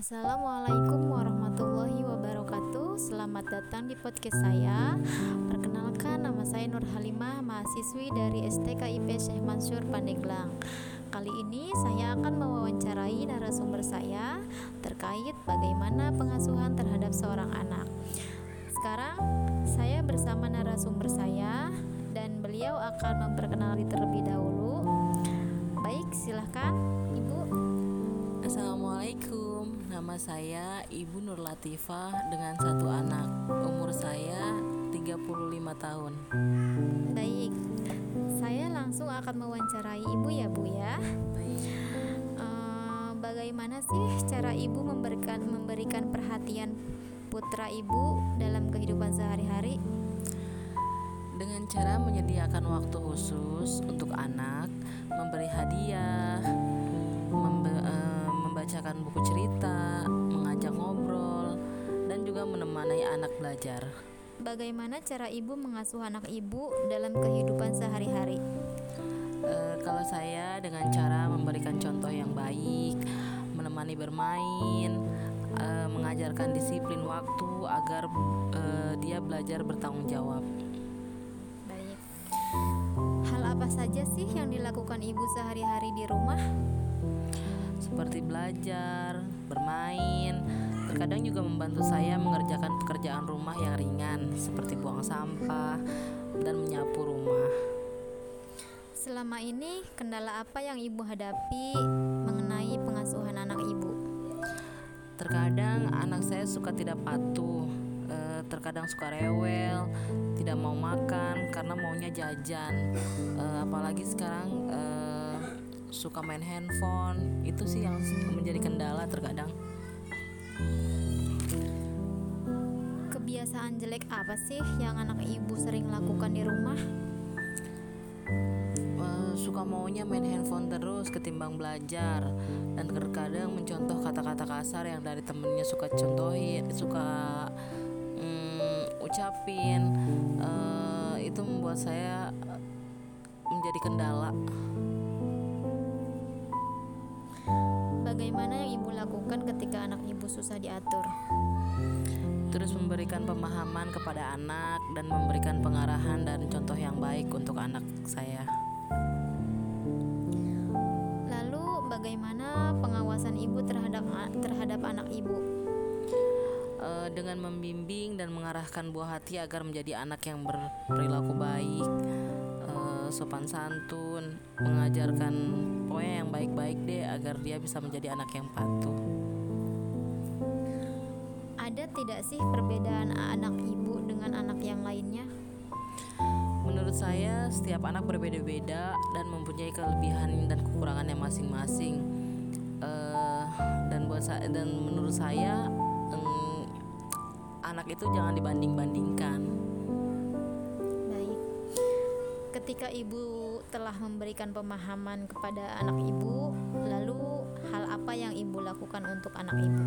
Assalamualaikum warahmatullahi wabarakatuh. Selamat datang di podcast saya. Perkenalkan nama saya Nur Halimah Mahasiswi dari STKIP Syekh Mansur Pandeglang. Kali ini saya akan mewawancarai narasumber saya Terkait bagaimana pengasuhan terhadap seorang anak. Sekarang saya bersama narasumber saya Dan beliau akan memperkenalkan terlebih dahulu. Baik silahkan Ibu Nama saya Ibu Nur Latifah dengan satu anak. Umur saya 35 tahun. Baik, saya langsung akan mewawancarai ibu ya bu ya. Eh, bagaimana sih cara ibu memberikan memberikan perhatian putra ibu dalam kehidupan sehari-hari? Dengan cara menyediakan waktu khusus untuk anak, memberi hadiah, anak belajar. Bagaimana cara ibu mengasuh anak ibu dalam kehidupan sehari-hari? Eh, kalau saya dengan cara memberikan contoh yang baik, menemani bermain, eh, mengajarkan disiplin waktu agar eh, dia belajar bertanggung jawab. Saja sih yang dilakukan ibu sehari-hari di rumah? Seperti belajar, bermain, terkadang juga membantu saya mengerjakan pekerjaan rumah yang ringan seperti buang sampah dan menyapu rumah. Selama ini kendala apa yang ibu hadapi mengenai pengasuhan anak ibu? Terkadang anak saya suka tidak patuh, terkadang suka rewel, tidak mau makan karena maunya jajan. Eh, apalagi sekarang eh, suka main handphone, itu sih yang menjadi kendala terkadang. Kebiasaan jelek apa sih yang anak ibu sering lakukan di rumah? Eh, suka maunya main handphone terus ketimbang belajar dan terkadang mencontoh kata-kata kasar yang dari temennya suka contohin, suka ucapin. Eh, itu membuat saya eh, menjadi kendala. Bagaimana yang ibu lakukan ketika anak ibu susah diatur? terus memberikan pemahaman kepada anak dan memberikan pengarahan dan contoh yang baik untuk anak saya. Lalu bagaimana pengawasan ibu terhadap terhadap anak ibu? Eh, dengan membimbing dan mengarahkan buah hati agar menjadi anak yang berperilaku baik, eh, sopan santun, mengajarkan pokoknya yang baik-baik deh agar dia bisa menjadi anak yang patuh. Ada tidak sih perbedaan anak ibu dengan anak yang lainnya? Menurut saya, setiap anak berbeda-beda dan mempunyai kelebihan dan kekurangannya masing-masing. Eh, dan buat saya dan menurut saya, anak itu jangan dibanding-bandingkan. Baik. Ketika ibu telah memberikan pemahaman kepada anak ibu, lalu hal apa yang ibu lakukan untuk anak ibu?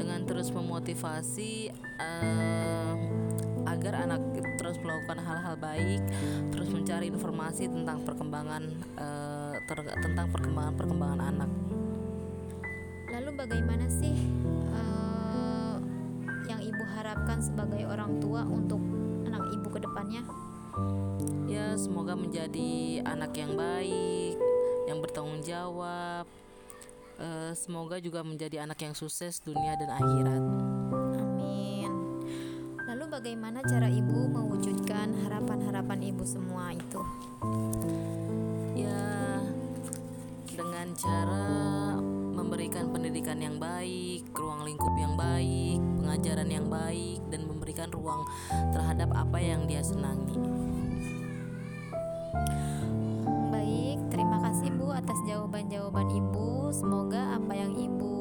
Dengan terus memotivasi eh, agar anak terus melakukan hal-hal baik, terus mencari informasi tentang perkembangan ter- tentang perkembangan-perkembangan anak. Lalu bagaimana sih harapkan sebagai orang tua untuk anak ibu ke depannya? Ya, semoga menjadi anak yang baik, yang bertanggung jawab. Eh, semoga juga menjadi anak yang sukses dunia dan akhirat. Amin. Lalu bagaimana cara ibu mewujudkan harapan-harapan ibu semua itu? Ya, dengan cara memberikan pendidikan yang baik, ruang lingkup yang baik, pengajaran yang baik, dan memberikan ruang terhadap apa yang dia senangi. Baik, terima kasih Bu atas jawaban-jawaban Ibu. Semoga apa yang Ibu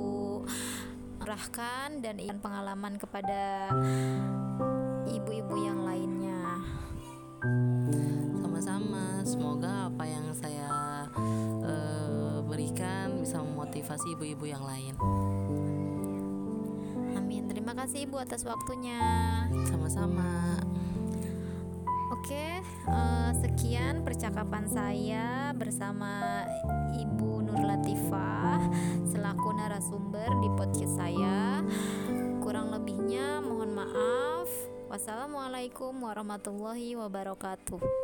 arahkan dan ingin pengalaman kepada ibu-ibu yang lainnya. Sama-sama, semoga apa yang memotivasi ibu-ibu yang lain. Amin. Terima kasih Ibu atas waktunya. Sama-sama. Oke, eh, sekian percakapan saya bersama Ibu Nur Latifah. selaku narasumber di podcast saya. Kurang lebihnya mohon maaf. Wassalamualaikum warahmatullahi wabarakatuh.